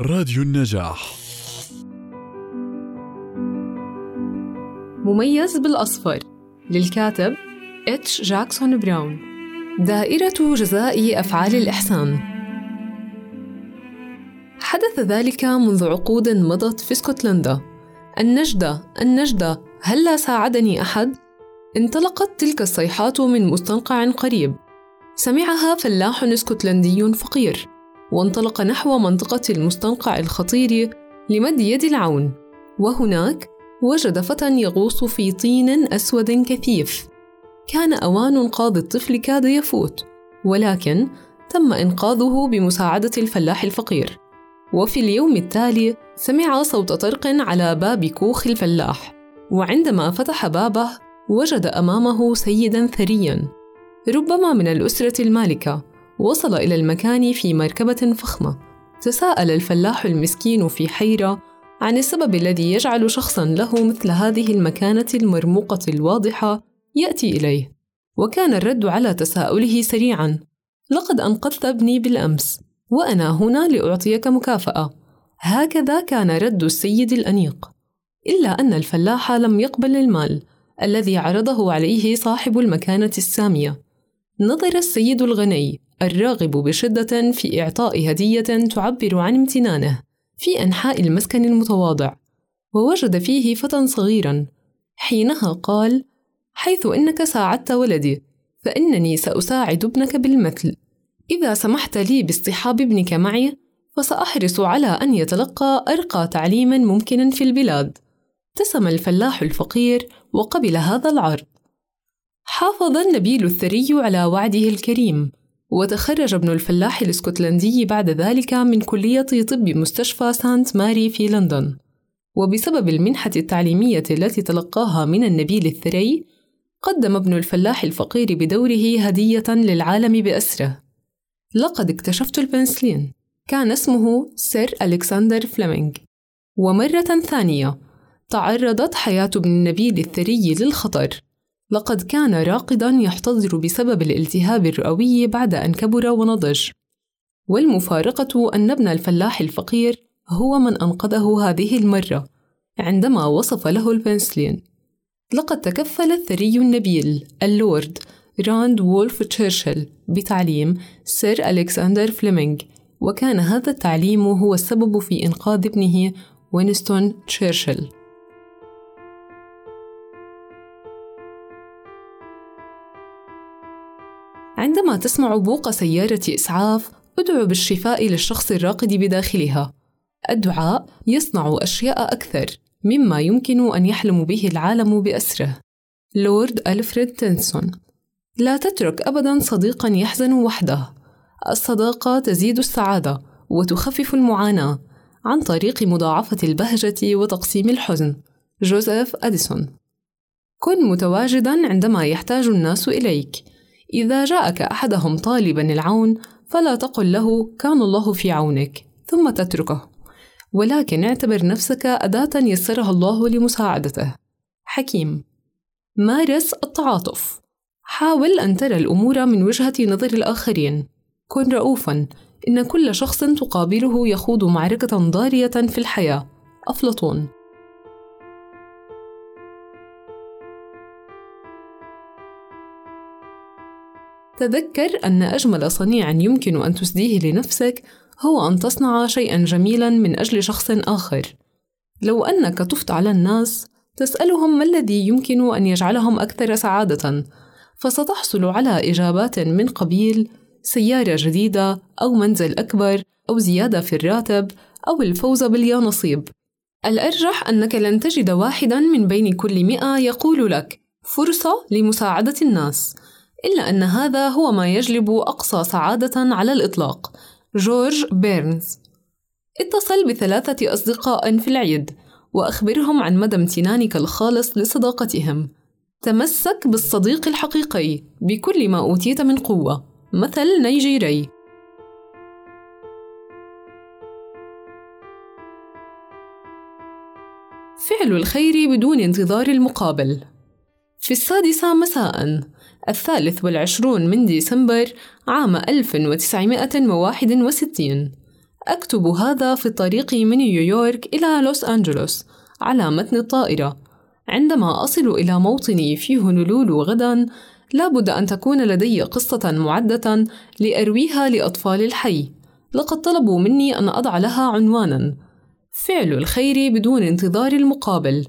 راديو النجاح. مميز بالأصفر. للكاتب إتش جاكسون براون. دائرة جزاء أفعال الإحسان. حدث ذلك منذ عقود مضت في اسكتلندا. النجدة النجدة هلا ساعدني أحد؟ انطلقت تلك الصيحات من مستنقع قريب. سمعها فلاح اسكتلندي فقير. وانطلق نحو منطقة المستنقع الخطير لمد يد العون. وهناك وجد فتى يغوص في طين أسود كثيف. كان أوان إنقاذ الطفل كاد يفوت ولكن تم إنقاذه بمساعدة الفلاح الفقير. وفي اليوم التالي سمع صوت طرق على باب كوخ الفلاح. وعندما فتح بابه وجد أمامه سيدا ثريا. ربما من الأسرة المالكة. وصل إلى المكان في مركبة فخمة. تساءل الفلاح المسكين في حيرة عن السبب الذي يجعل شخصا له مثل هذه المكانة المرموقة الواضحة يأتي إليه. وكان الرد على تساؤله سريعا. لقد أنقذت ابني بالأمس وأنا هنا لأعطيك مكافأة. هكذا كان رد السيد الأنيق. إلا أن الفلاح لم يقبل المال الذي عرضه عليه صاحب المكانة السامية. نظر السيد الغني الراغب بشدة في إعطاء هدية تعبر عن امتنانه في أنحاء المسكن المتواضع ووجد فيه فتى صغيرا. حينها قال حيث إنك ساعدت ولدي فإنني سأساعد ابنك بالمثل. إذا سمحت لي باصطحاب ابنك معي فسأحرص على أن يتلقى أرقى تعليم ممكن في البلاد. ابتسم الفلاح الفقير وقبل هذا العرض. حافظ النبيل الثري على وعده الكريم. وتخرج ابن الفلاح الإسكتلندي بعد ذلك من كلية طب مستشفى سانت ماري في لندن. وبسبب المنحة التعليمية التي تلقاها من النبيل الثري قدم ابن الفلاح الفقير بدوره هدية للعالم بأسره. لقد اكتشفت البنسلين. كان اسمه سير ألكسندر فليمنغ ومرة ثانية تعرضت حياة ابن النبيل الثري للخطر. لقد كان راقدا يحتضر بسبب الالتهاب الرئوي بعد أن كبر ونضج. والمفارقة أن ابن الفلاح الفقير هو من أنقذه هذه المرة عندما وصف له البنسلين. لقد تكفل الثري النبيل اللورد راندولف تشرشل بتعليم سير ألكسندر فليمنغ وكان هذا التعليم هو السبب في إنقاذ ابنه وينستون تشرشل. عندما تسمع بوق سيارة إسعاف أدعو بالشفاء للشخص الراقد بداخلها. الدعاء يصنع أشياء أكثر مما يمكن أن يحلم به العالم بأسره. لورد ألفريد تنسون. لا تترك أبدا صديقا يحزن وحده. الصداقة تزيد السعادة وتخفف المعاناة عن طريق مضاعفة البهجة وتقسيم الحزن. جوزيف أديسون. كن متواجدا عندما يحتاج الناس إليك. إذا جاءك أحدهم طالبا العون فلا تقل له كان الله في عونك ثم تتركه. ولكن اعتبر نفسك أداة يسرها الله لمساعدته. حكيم. مارس التعاطف. حاول أن ترى الأمور من وجهة نظر الآخرين. كن رؤوفا. إن كل شخص تقابله يخوض معركة ضارية في الحياة. أفلاطون. تذكر أن أجمل صنيع يمكن أن تسديه لنفسك هو أن تصنع شيئا جميلا من أجل شخص آخر. لو أنك طفت على الناس تسألهم ما الذي يمكن أن يجعلهم أكثر سعادة. فستحصل على إجابات من قبيل سيارة جديدة أو منزل أكبر أو زيادة في الراتب أو الفوز باليانصيب. الأرجح أنك لن تجد واحدا من بين كل مئة يقول لك فرصة لمساعدة الناس. إلا أن هذا هو ما يجلب أقصى سعادة على الإطلاق. جورج بيرنز. اتصل بثلاثة أصدقاء في العيد وأخبرهم عن مدى امتنانك الخالص لصداقتهم. تمسك بالصديق الحقيقي بكل ما أوتيت من قوة مثل نيجيري فعل الخير بدون انتظار المقابل. في السادسة مساء الثالث والعشرون من ديسمبر عام 1961 أكتب هذا في الطريق من نيويورك إلى لوس أنجلوس على متن الطائرة. عندما أصل إلى موطني في هونولولو غدا لابد أن تكون لدي قصة معدة لأرويها لأطفال الحي. لقد طلبوا مني أن أضع لها عنوانا. فعل الخير بدون انتظار المقابل.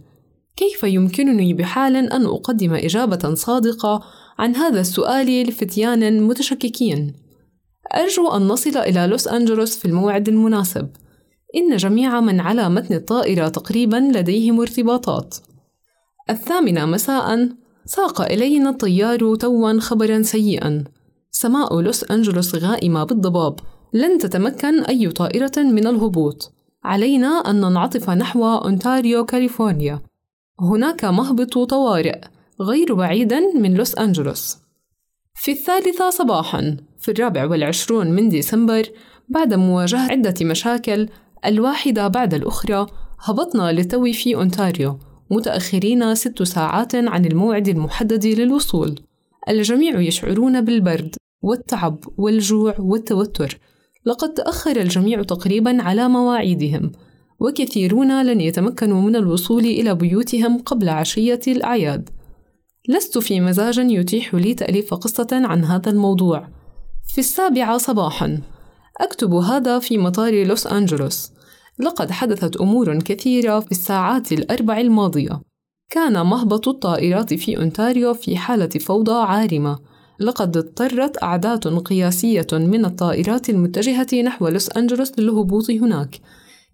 كيف يمكنني بحال أن أقدم إجابة صادقة عن هذا السؤال لفتيان متشككين؟ أرجو أن نصل إلى لوس أنجلوس في الموعد المناسب. إن جميع من على متن الطائرة تقريبا لديهم ارتباطات. الثامنة مساء. ساق إلينا الطيار توا خبرا سيئا. سماء لوس أنجلوس غائمة بالضباب. لن تتمكن أي طائرة من الهبوط. علينا أن ننعطف نحو أونتاريو كاليفورنيا. هناك مهبط طوارئ. غير بعيد من لوس أنجلوس. في الثالثة صباحا في الرابع والعشرون من ديسمبر بعد مواجهة عدة مشاكل الواحدة بعد الأخرى هبطنا للتو في أونتاريو متأخرين ست ساعات عن الموعد المحدد للوصول. الجميع يشعرون بالبرد والتعب والجوع والتوتر. لقد تأخر الجميع تقريبا على مواعيدهم وكثيرون لن يتمكنوا من الوصول إلى بيوتهم قبل عشية الأعياد. لست في مزاج يتيح لي تأليف قصة عن هذا الموضوع. في السابعة صباحا. أكتب هذا في مطار لوس أنجلوس. لقد حدثت أمور كثيرة في الساعات الأربع الماضية. كان مهبط الطائرات في أونتاريو في حالة فوضى عارمة. لقد اضطرت أعداد قياسية من الطائرات المتجهة نحو لوس أنجلوس للهبوط هناك.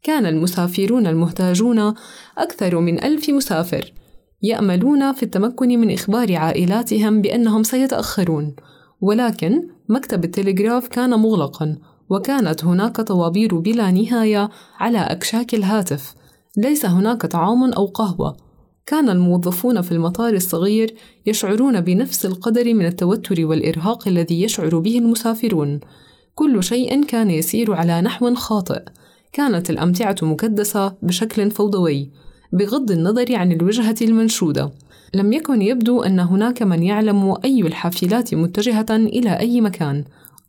كان المسافرون المحتاجون أكثر من ألف مسافر. يأملون في التمكن من إخبار عائلاتهم بأنهم سيتأخرون. ولكن مكتب التلغراف كان مغلقا وكانت هناك طوابير بلا نهاية على أكشاك الهاتف. ليس هناك طعام أو قهوة. كان الموظفون في المطار الصغير يشعرون بنفس القدر من التوتر والإرهاق الذي يشعر به المسافرون. كل شيء كان يسير على نحو خاطئ. كانت الأمتعة مكدسة بشكل فوضوي. بغض النظر عن الوجهة المنشودة. لم يكن يبدو أن هناك من يعلم أي الحافلات متجهة إلى أي مكان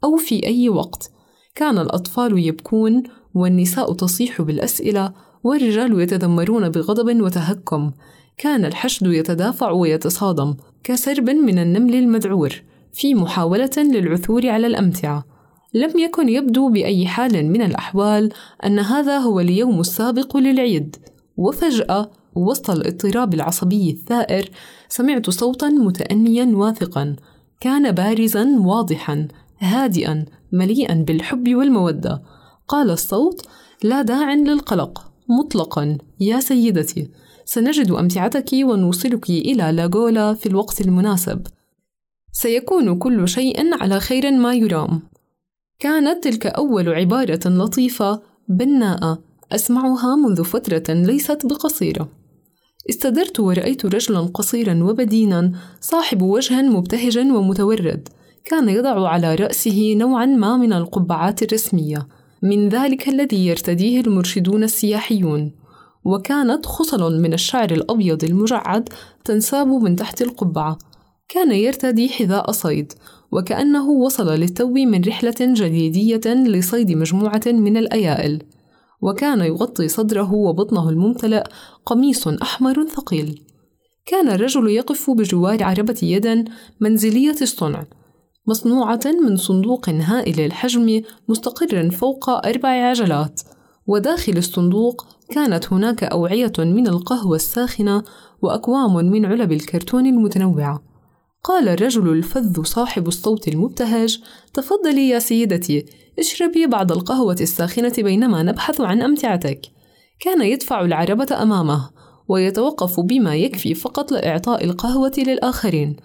أو في أي وقت. كان الأطفال يبكون والنساء تصيح بالأسئلة والرجال يتذمرون بغضب وتهكم. كان الحشد يتدافع ويتصادم كسرب من النمل المذعور في محاولة للعثور على الأمتعة. لم يكن يبدو بأي حال من الأحوال أن هذا هو اليوم السابق للعيد. وفجأة وسط الاضطراب العصبي الثائر سمعت صوتا متأنيا واثقا. كان بارزا واضحا هادئا مليئا بالحب والمودة. قال الصوت لا داع للقلق مطلقا يا سيدتي. سنجد أمتعتك ونوصلك إلى لاغولا في الوقت المناسب. سيكون كل شيء على خير ما يرام. كانت تلك أول عبارة لطيفة بناءة أسمعها منذ فترة ليست بقصيرة. استدرت ورأيت رجلا قصيرا وبدينا صاحب وجه مبتهج ومتورد. كان يضع على رأسه نوعا ما من القبعات الرسمية. من ذلك الذي يرتديه المرشدون السياحيون. وكانت خصل من الشعر الأبيض المجعد تنساب من تحت القبعة. كان يرتدي حذاء صيد. وكأنه وصل للتو من رحلة جليدية لصيد مجموعة من الأيائل. وكان يغطي صدره وبطنه الممتلئ قميص أحمر ثقيل. كان الرجل يقف بجوار عربة يد منزلية الصنع مصنوعة من صندوق هائل الحجم مستقر فوق أربع عجلات. وداخل الصندوق كانت هناك أوعية من القهوة الساخنة وأكوام من علب الكرتون المتنوعة. قال الرجل الفذ صاحب الصوت المبتهج تفضلي يا سيدتي اشربي بعض القهوة الساخنة بينما نبحث عن أمتعتك. كان يدفع العربة أمامه ويتوقف بما يكفي فقط لإعطاء القهوة للآخرين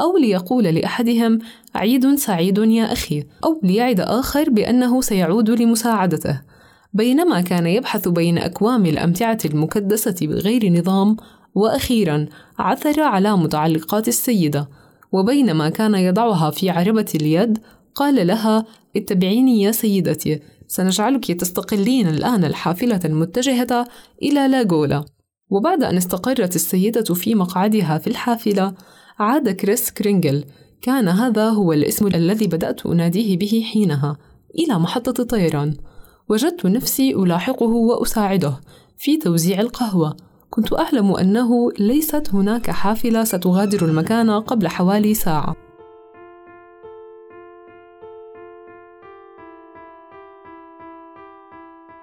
أو ليقول لأحدهم عيد سعيد يا أخي. أو ليعد آخر بأنه سيعود لمساعدته. بينما كان يبحث بين أكوام الأمتعة المكدسة بغير نظام وأخيرا عثر على متعلقات السيدة وبينما كان يضعها في عربة اليد قال لها اتبعيني يا سيدتي سنجعلك تستقلين الآن الحافلة المتجهة إلى لاغولا وبعد أن استقرت السيدة في مقعدها في الحافلة عاد كريس كرينجل. كان هذا هو الاسم الذي بدأت أناديه به حينها إلى محطة الطيران وجدت نفسي ألاحقه وأساعده في توزيع القهوة. كنت أعلم أنه ليست هناك حافلة ستغادر المكان قبل حوالي ساعة.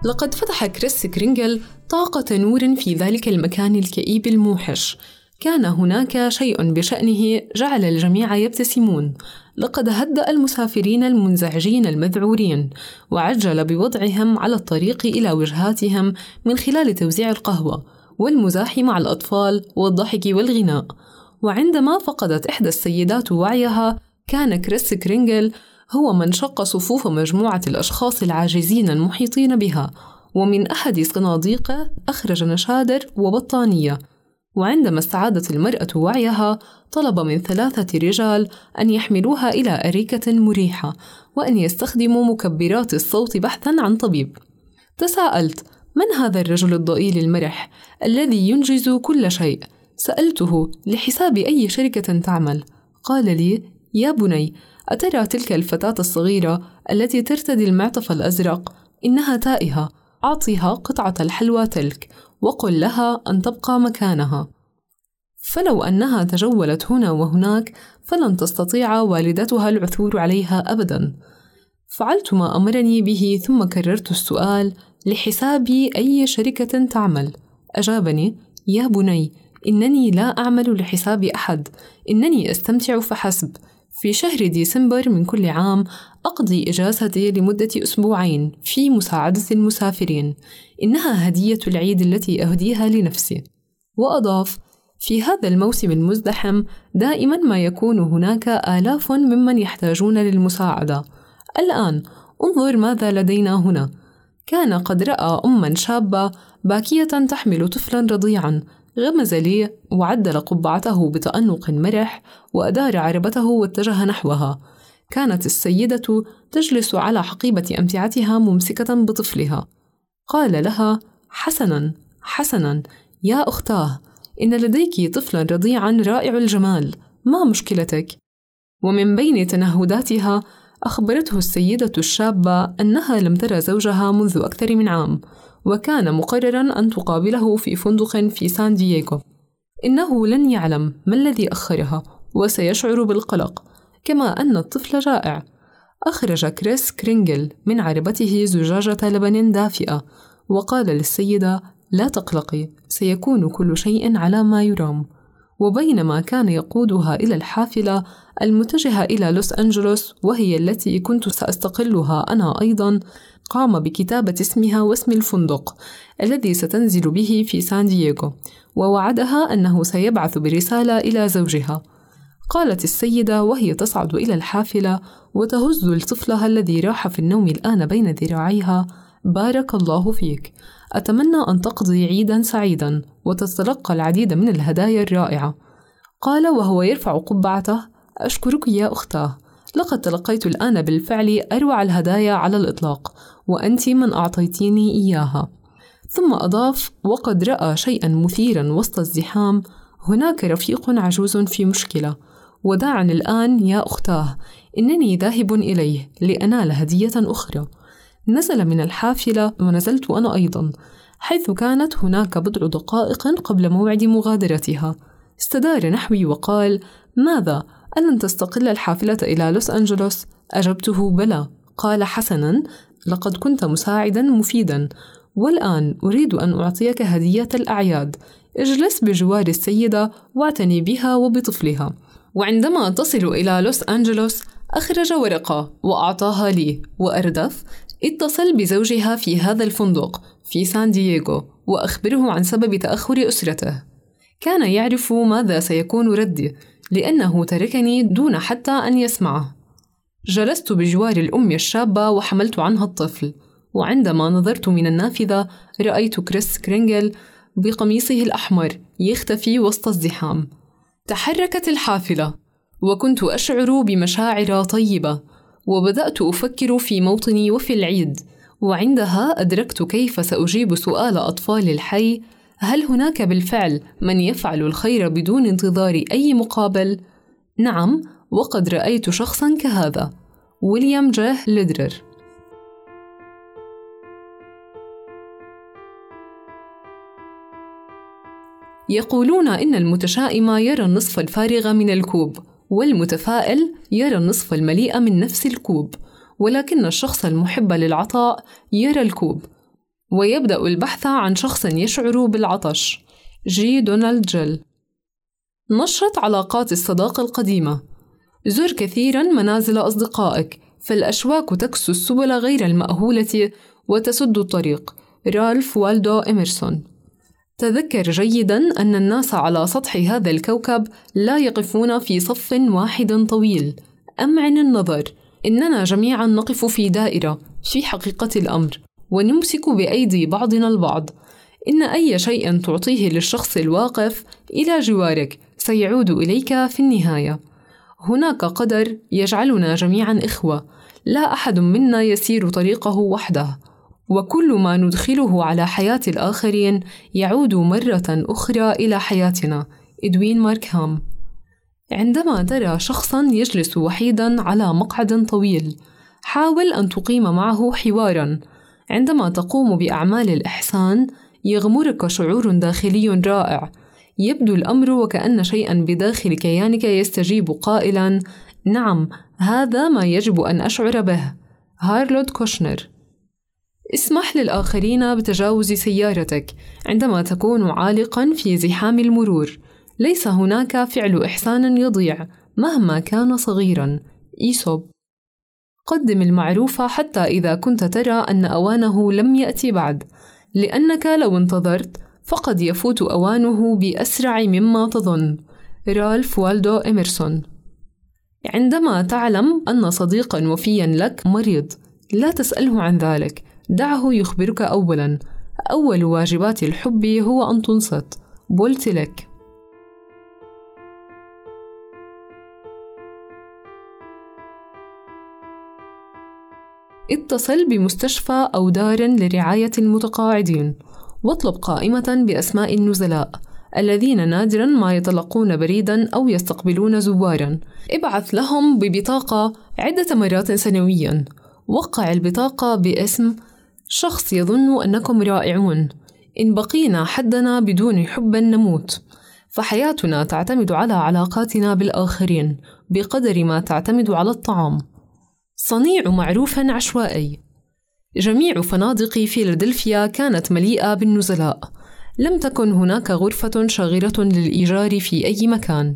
لقد فتح كريس كرينجل طاقة نور في ذلك المكان الكئيب الموحش. كان هناك شيء بشأنه جعل الجميع يبتسمون. لقد هدأ المسافرين المنزعجين المذعورين وعجل بوضعهم على الطريق إلى وجهاتهم من خلال توزيع القهوة والمزاح مع الأطفال والضحك والغناء. وعندما فقدت إحدى السيدات وعيها كان كريس كرينجل هو من شق صفوف مجموعة الأشخاص العاجزين المحيطين بها ومن أحد صناديقه أخرج نشادر وبطانية. وعندما استعادت المرأة وعيها طلب من ثلاثة رجال أن يحملوها إلى أريكة مريحة وأن يستخدموا مكبرات الصوت بحثا عن طبيب. تساءلت من هذا الرجل الضئيل المرح الذي ينجز كل شيء؟ سألته لحساب أي شركة تعمل؟ قال لي يا بني أترى تلك الفتاة الصغيرة التي ترتدي المعطف الأزرق إنها تائهة. أعطها قطعة الحلوى تلك وقل لها أن تبقى مكانها. فلو أنها تجولت هنا وهناك فلن تستطيع والدتها العثور عليها أبدا. فعلت ما أمرني به ثم كررت السؤال لحساب أي شركة تعمل. أجابني يا بني إنني لا أعمل لحساب أحد. إنني أستمتع فحسب. في شهر ديسمبر من كل عام أقضي إجازتي لمدة أسبوعين في مساعدة المسافرين. إنها هدية العيد التي أهديها لنفسي. وأضاف في هذا الموسم المزدحم دائما ما يكون هناك آلاف ممن يحتاجون للمساعدة. الآن انظر ماذا لدينا هنا. كان قد رأى أما شابة باكية تحمل طفلا رضيعا غمز لي وعدل قبعته بتأنق مرح وأدار عربته واتجه نحوها. كانت السيدة تجلس على حقيبة أمتعتها ممسكة بطفلها. قال لها حسنا حسنا يا أختاه إن لديك طفلا رضيعا رائع الجمال ما مشكلتك؟ ومن بين تنهداتها أخبرته السيدة الشابة أنها لم ترى زوجها منذ أكثر من عام. وكان مقررا أن تقابله في فندق في سان دييغو. إنه لن يعلم ما الذي أخرها وسيشعر بالقلق كما أن الطفل جائع أخرج كريس كرينجل من عربته زجاجة لبن دافئة وقال للسيدة لا تقلقي سيكون كل شيء على ما يرام. وبينما كان يقودها إلى الحافلة المتجهة إلى لوس أنجلوس وهي التي كنت سأستقلها أنا أيضا قام بكتابة اسمها واسم الفندق الذي ستنزل به في سان دييغو ووعدها أنه سيبعث برسالة إلى زوجها. قالت السيدة وهي تصعد إلى الحافلة وتهز لطفلها الذي راح في النوم الآن بين ذراعيها بارك الله فيك. أتمنى أن تقضي عيدا سعيدا وتتلقى العديد من الهدايا الرائعة. قال وهو يرفع قبعته أشكرك يا أختاه. لقد تلقيت الآن بالفعل أروع الهدايا على الإطلاق. وأنت من أعطيتيني إياها. ثم أضاف وقد رأى شيئا مثيرا وسط الزحام. هناك رفيق عجوز في مشكلة. ودعني الآن يا أختاه. إنني ذاهب إليه لأنال هدية أخرى. نزل من الحافلة ونزلت أنا أيضا حيث كانت هناك بضع دقائق قبل موعد مغادرتها. استدار نحوي وقال ماذا؟ ألن تستقل الحافلة إلى لوس أنجلوس؟ أجبته بلى. قال حسنا لقد كنت مساعدا مفيدا والآن أريد أن أعطيك هدية الأعياد. اجلس بجوار السيدة واعتني بها وبطفلها. وعندما تصل إلى لوس أنجلوس أخرج ورقة وأعطاها لي. وأردف اتصل بزوجها في هذا الفندق في سان دييغو وأخبره عن سبب تأخر أسرته. كان يعرف ماذا سيكون ردي لأنه تركني دون حتى أن يسمعه. جلست بجوار الأم الشابة وحملت عنها الطفل وعندما نظرت من النافذة رأيت كريس كرينجل بقميصه الأحمر يختفي وسط الزحام تحركت الحافلة وكنت أشعر بمشاعر طيبة وبدأت أفكر في موطني وفي العيد وعندها أدركت كيف سأجيب سؤال أطفال الحي هل هناك بالفعل من يفعل الخير بدون انتظار أي مقابل؟ نعم وقد رأيت شخصا كهذا ويليام جاه لدرر يقولون إن المتشائم يرى النصف الفارغ من الكوب والمتفائل يرى النصف المليء من نفس الكوب ولكن الشخص المحب للعطاء يرى الكوب ويبدأ البحث عن شخص يشعر بالعطش جي دونالد جيل. نشط علاقات الصداقة القديمة. زر كثيرا منازل أصدقائك فالأشواك تكسو السبل غير المأهولة وتسد الطريق. رالف والدو إميرسون تذكر جيدا أن الناس على سطح هذا الكوكب لا يقفون في صف واحد طويل. أمعن النظر إننا جميعا نقف في دائرة في حقيقة الأمر ونمسك بأيدي بعضنا البعض. إن أي شيء تعطيه للشخص الواقف إلى جوارك سيعود إليك في النهاية. هناك قدر يجعلنا جميعا إخوة. لا أحد منا يسير طريقه وحده وكل ما ندخله على حياة الآخرين يعود مرة أخرى إلى حياتنا. إدوين ماركهام. عندما ترى شخصا يجلس وحيدا على مقعد طويل حاول أن تقيم معه حوارا. عندما تقوم بأعمال الإحسان يغمرك شعور داخلي رائع. يبدو الأمر وكأن شيئا بداخل كيانك يستجيب قائلا نعم هذا ما يجب أن أشعر به هارولد كوشنر. اسمح للآخرين بتجاوز سيارتك عندما تكون عالقا في زحام المرور. ليس هناك فعل إحسان يضيع مهما كان صغيرا. إيسوب. قدم المعروف حتى إذا كنت ترى أن أوانه لم يأتي بعد لأنك لو انتظرت فقد يفوت أوانه بأسرع مما تظن. رالف والدو إميرسون عندما تعلم أن صديقا وفيا لك مريض لا تسأله عن ذلك. دعه يخبرك أولا. أول واجبات الحب هو أن تنصت. قلت لك. اتصل بمستشفى أو دار لرعاية المتقاعدين. واطلب قائمة بأسماء النزلاء الذين نادرا ما يتلقون بريدا أو يستقبلون زوارا. ابعث لهم ببطاقة عدة مرات سنويا. وقع البطاقة باسم شخص يظن أنكم رائعون. إن بقينا حدنا بدون حب نموت. فحياتنا تعتمد على علاقاتنا بالآخرين بقدر ما تعتمد على الطعام. صنيع معروف عشوائي. جميع فنادق فيلادلفيا كانت مليئة بالنزلاء. لم تكن هناك غرفة شاغرة للإيجار في أي مكان.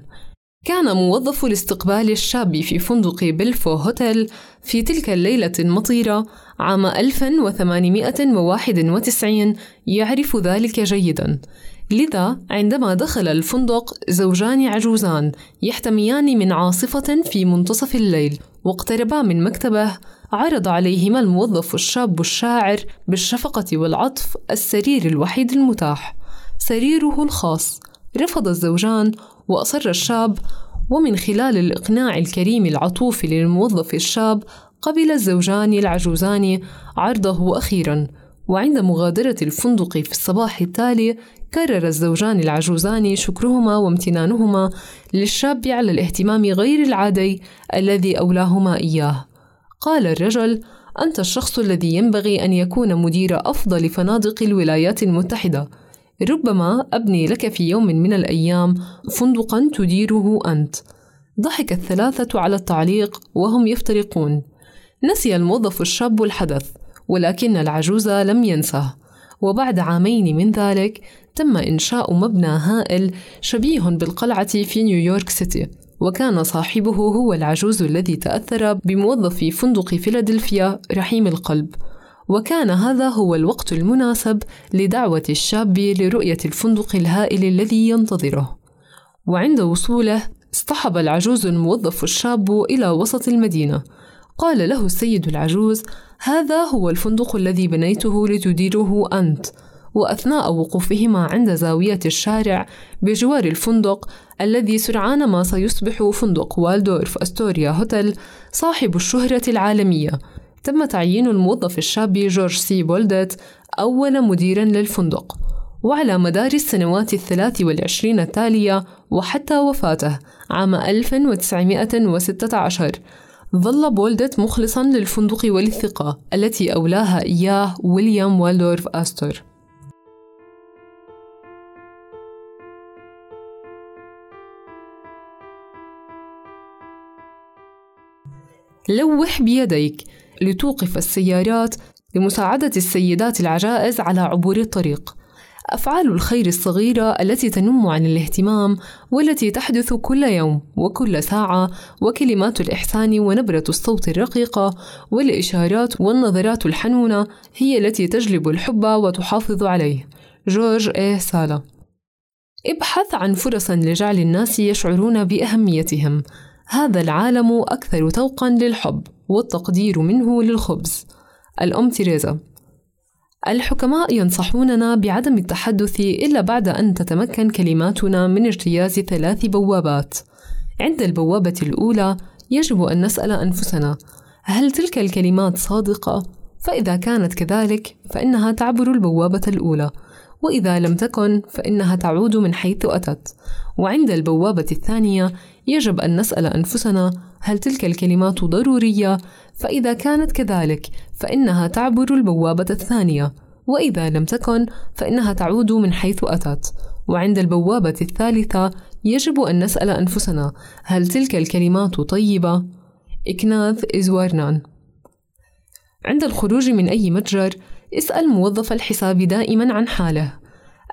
كان موظف الاستقبال الشاب في فندق بلفو هوتيل في تلك الليلة المطيرة عام 1891 يعرف ذلك جيدا. لذا عندما دخل الفندق زوجان عجوزان يحتميان من عاصفة في منتصف الليل واقتربا من مكتبه عرض عليهما الموظف الشاب الشاعر بالشفقة والعطف السرير الوحيد المتاح. سريره الخاص. رفض الزوجان وأصر الشاب ومن خلال الإقناع الكريم العطوف للموظف الشاب قبل الزوجان العجوزان عرضه أخيرا. وعند مغادرة الفندق في الصباح التالي كرر الزوجان العجوزان شكرهما وامتنانهما للشاب على الاهتمام غير العادي الذي أولاهما إياه. قال الرجل أنت الشخص الذي ينبغي أن يكون مدير أفضل فنادق الولايات المتحدة. ربما أبني لك في يوم من الأيام فندقا تديره أنت. ضحك الثلاثة على التعليق وهم يفترقون. نسي الموظف الشاب الحدث ولكن العجوز لم ينسه وبعد عامين من ذلك تم إنشاء مبنى هائل شبيه بالقلعة في نيويورك سيتي. وكان صاحبه هو العجوز الذي تأثر بموظف فندق فيلادلفيا رحيم القلب. وكان هذا هو الوقت المناسب لدعوة الشاب لرؤية الفندق الهائل الذي ينتظره. وعند وصوله اصطحب العجوز الموظف الشاب إلى وسط المدينة. قال له السيد العجوز هذا هو الفندق الذي بنيته لتديره أنت. وأثناء وقوفهما عند زاوية الشارع بجوار الفندق الذي سرعان ما سيصبح فندق والدورف أستوريا هوتيل صاحب الشهرة العالمية. تم تعيين الموظف الشاب جورج سي بولدت أول مدير للفندق. وعلى مدار السنوات الثلاث والعشرين التالية وحتى وفاته عام 1916 ظل بولدت مخلصا للفندق وللثقة التي أولاها إياه ويليام والدورف أستور. لوح بيديك لتوقف السيارات لمساعدة السيدات العجائز على عبور الطريق. أفعال الخير الصغيرة التي تنم عن الاهتمام والتي تحدث كل يوم وكل ساعة وكلمات الإحسان ونبرة الصوت الرقيقة والإشارات والنظرات الحنونة هي التي تجلب الحب وتحافظ عليه. جورج إيه سالا. ابحث عن فرص لجعل الناس يشعرون بأهميتهم. هذا العالم أكثر توقا للحب والتقدير منه للخبز الأم تيريزا الحكماء ينصحوننا بعدم التحدث إلا بعد أن تتمكن كلماتنا من اجتياز ثلاث بوابات. عند البوابة الأولى يجب أن نسأل أنفسنا: هل تلك الكلمات صادقة؟ فإذا كانت كذلك فإنها تعبر البوابة الأولى، وإذا لم تكن فإنها تعود من حيث أتت. وعند البوابة الثانية يجب أن نسأل أنفسنا: هل تلك الكلمات ضرورية؟ فإذا كانت كذلك فإنها تعبر البوابة الثانية وإذا لم تكن فإنها تعود من حيث أتت وعند البوابة الثالثة يجب أن نسأل أنفسنا هل تلك الكلمات طيبة؟ إكناث إزوارنان عند الخروج من أي متجر اسأل موظف الحساب دائما عن حاله.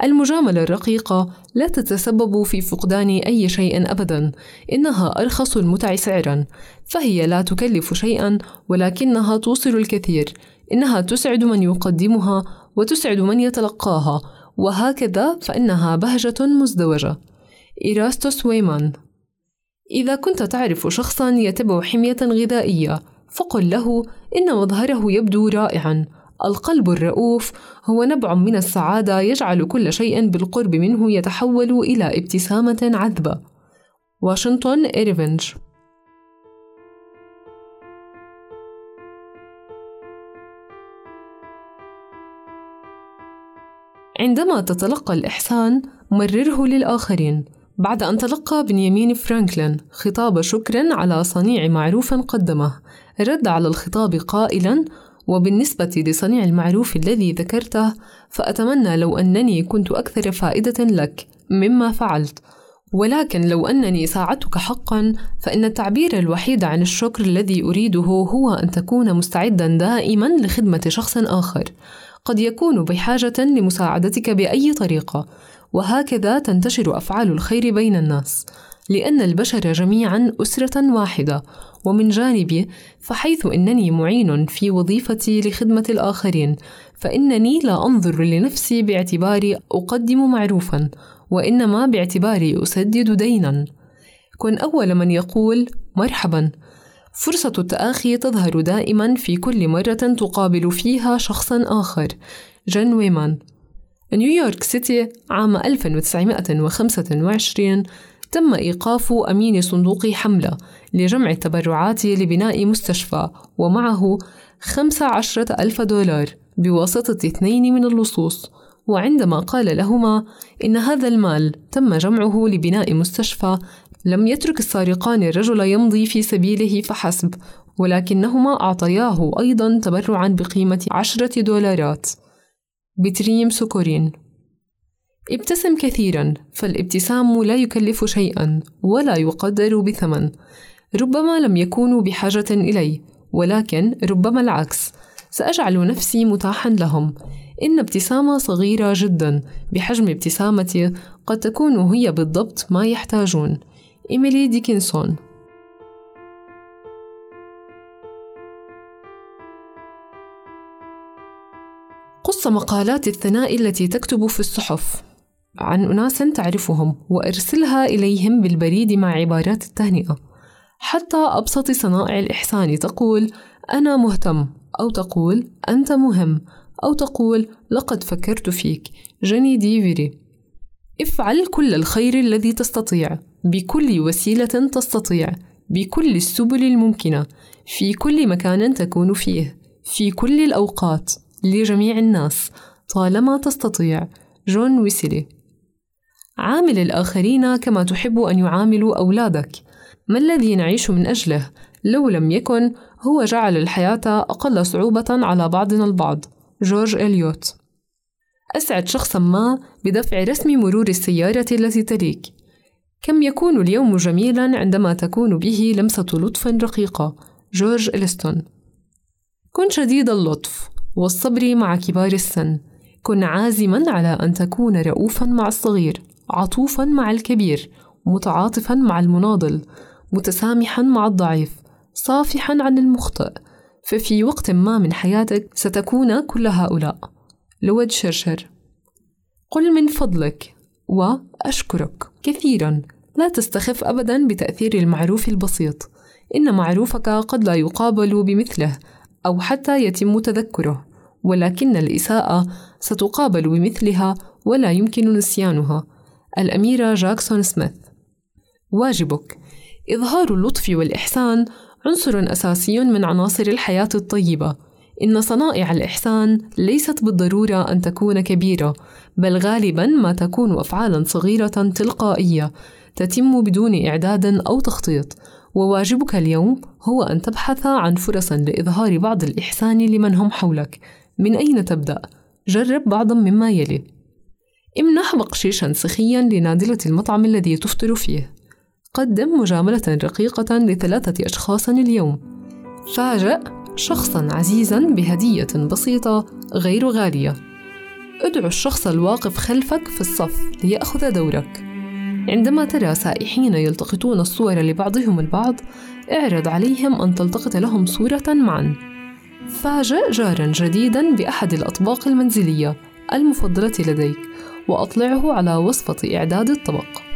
المجاملة الرقيقة لا تتسبب في فقدان أي شيء أبدا إنها أرخص المتع سعرا. فهي لا تكلف شيئا ولكنها توصل الكثير. إنها تسعد من يقدمها وتسعد من يتلقاها. وهكذا فإنها بهجة مزدوجة. إيراستوس ويمان إذا كنت تعرف شخصا يتبع حمية غذائية فقل له إن مظهره يبدو رائعا. القلب الرؤوف هو نبع من السعادة يجعل كل شيء بالقرب منه يتحول إلى ابتسامة عذبة. واشنطن إيرفنج عندما تتلقى الإحسان مرره للآخرين. بعد أن تلقى بنيامين فرانكلين خطاب شكر على صنيع معروف قدمه. رد على الخطاب قائلا وبالنسبة لصنيع المعروف الذي ذكرته فأتمنى لو أنني كنت أكثر فائدة لك مما فعلت. ولكن لو أنني ساعدتك حقا فإن التعبير الوحيد عن الشكر الذي أريده هو أن تكون مستعدا دائما لخدمة شخص آخر. قد يكون بحاجة لمساعدتك بأي طريقة وهكذا تنتشر أفعال الخير بين الناس. لأن البشر جميعا أسرة واحدة. ومن جانبي فحيث إنني معين في وظيفتي لخدمة الآخرين فإنني لا أنظر لنفسي باعتباري أقدم معروفا وإنما باعتباري أسدد دينا. كن أول من يقول مرحبا. فرصة التآخي تظهر دائما في كل مرة تقابل فيها شخصا آخر. جن ويمان. نيويورك سيتي عام 1925 تم إيقاف أمين صندوق حملة لجمع التبرعات لبناء مستشفى ومعه خمس عشرة ألف دولار بواسطة اثنين من اللصوص. وعندما قال لهما إن هذا المال تم جمعه لبناء مستشفى لم يترك السارقان الرجل يمضي في سبيله فحسب ولكنهما أعطياه أيضا تبرعا بقيمة عشرة دولارات. بتريم سكورين ابتسم كثيرا فالابتسام لا يكلف شيئا ولا يقدر بثمن. ربما لم يكونوا بحاجة الي ولكن ربما العكس. سأجعل نفسي متاحا لهم. إن ابتسامه صغيره جدا بحجم ابتسامتي قد تكون هي بالضبط ما يحتاجون. إيميلي ديكنسون. قص مقالات الثناء التي تكتب في الصحف. عن أناس تعرفهم وأرسلها إليهم بالبريد مع عبارات التهنئة. حتى أبسط صنائع الإحسان تقول أنا مهتم. أو تقول أنت مهم. أو تقول لقد فكرت فيك. جني ديفيري افعل كل الخير الذي تستطيع. بكل وسيلة تستطيع. بكل السبل الممكنة. في كل مكان تكون فيه. في كل الأوقات. لجميع الناس. طالما تستطيع. جون ويسلي. عامل الآخرين كما تحب أن يعاملوا أولادك. ما الذي نعيش من أجله؟ لو لم يكن هو جعل الحياة أقل صعوبة على بعضنا البعض. جورج إليوت. أسعد شخصا ما بدفع رسم مرور السيارة التي تليك. كم يكون اليوم جميلا عندما تكون به لمسة لطف رقيقة؟ جورج إلستون. كن شديد اللطف والصبر مع كبار السن. كن عازما على أن تكون رؤوفا مع الصغير. عطوفا مع الكبير متعاطفا مع المناضل متسامحا مع الضعيف صافحا عن المخطئ. ففي وقت ما من حياتك ستكون كل هؤلاء. لود شرشر. قل من فضلك وأشكرك كثيرا. لا تستخف أبدا بتأثير المعروف البسيط. إن معروفك قد لا يقابل بمثله أو حتى يتم تذكره ولكن الإساءة ستقابل بمثلها ولا يمكن نسيانها. الأميرة جاكسون سميث. واجبك إظهار اللطف والإحسان عنصر أساسي من عناصر الحياة الطيبة. إن صنائع الإحسان ليست بالضرورة أن تكون كبيرة بل غالبا ما تكون أفعالا صغيرة تلقائية تتم بدون إعداد أو تخطيط. وواجبك اليوم هو أن تبحث عن فرص لإظهار بعض الإحسان لمن هم حولك. من أين تبدأ؟ جرب بعضا مما يلي. امنح بقشيشا سخيا لنادلة المطعم الذي تفطر فيه. قدم مجاملة رقيقة لثلاثة أشخاص اليوم. فاجأ شخصا عزيزا بهدية بسيطة غير غالية. ادعو الشخص الواقف خلفك في الصف ليأخذ دورك. عندما ترى سائحين يلتقطون الصور لبعضهم البعض اعرض عليهم أن تلتقط لهم صورة معا. فاجأ جارا جديدا بأحد الأطباق المنزلية المفضلة لديك. وأطلعه على وصفة إعداد الطبق.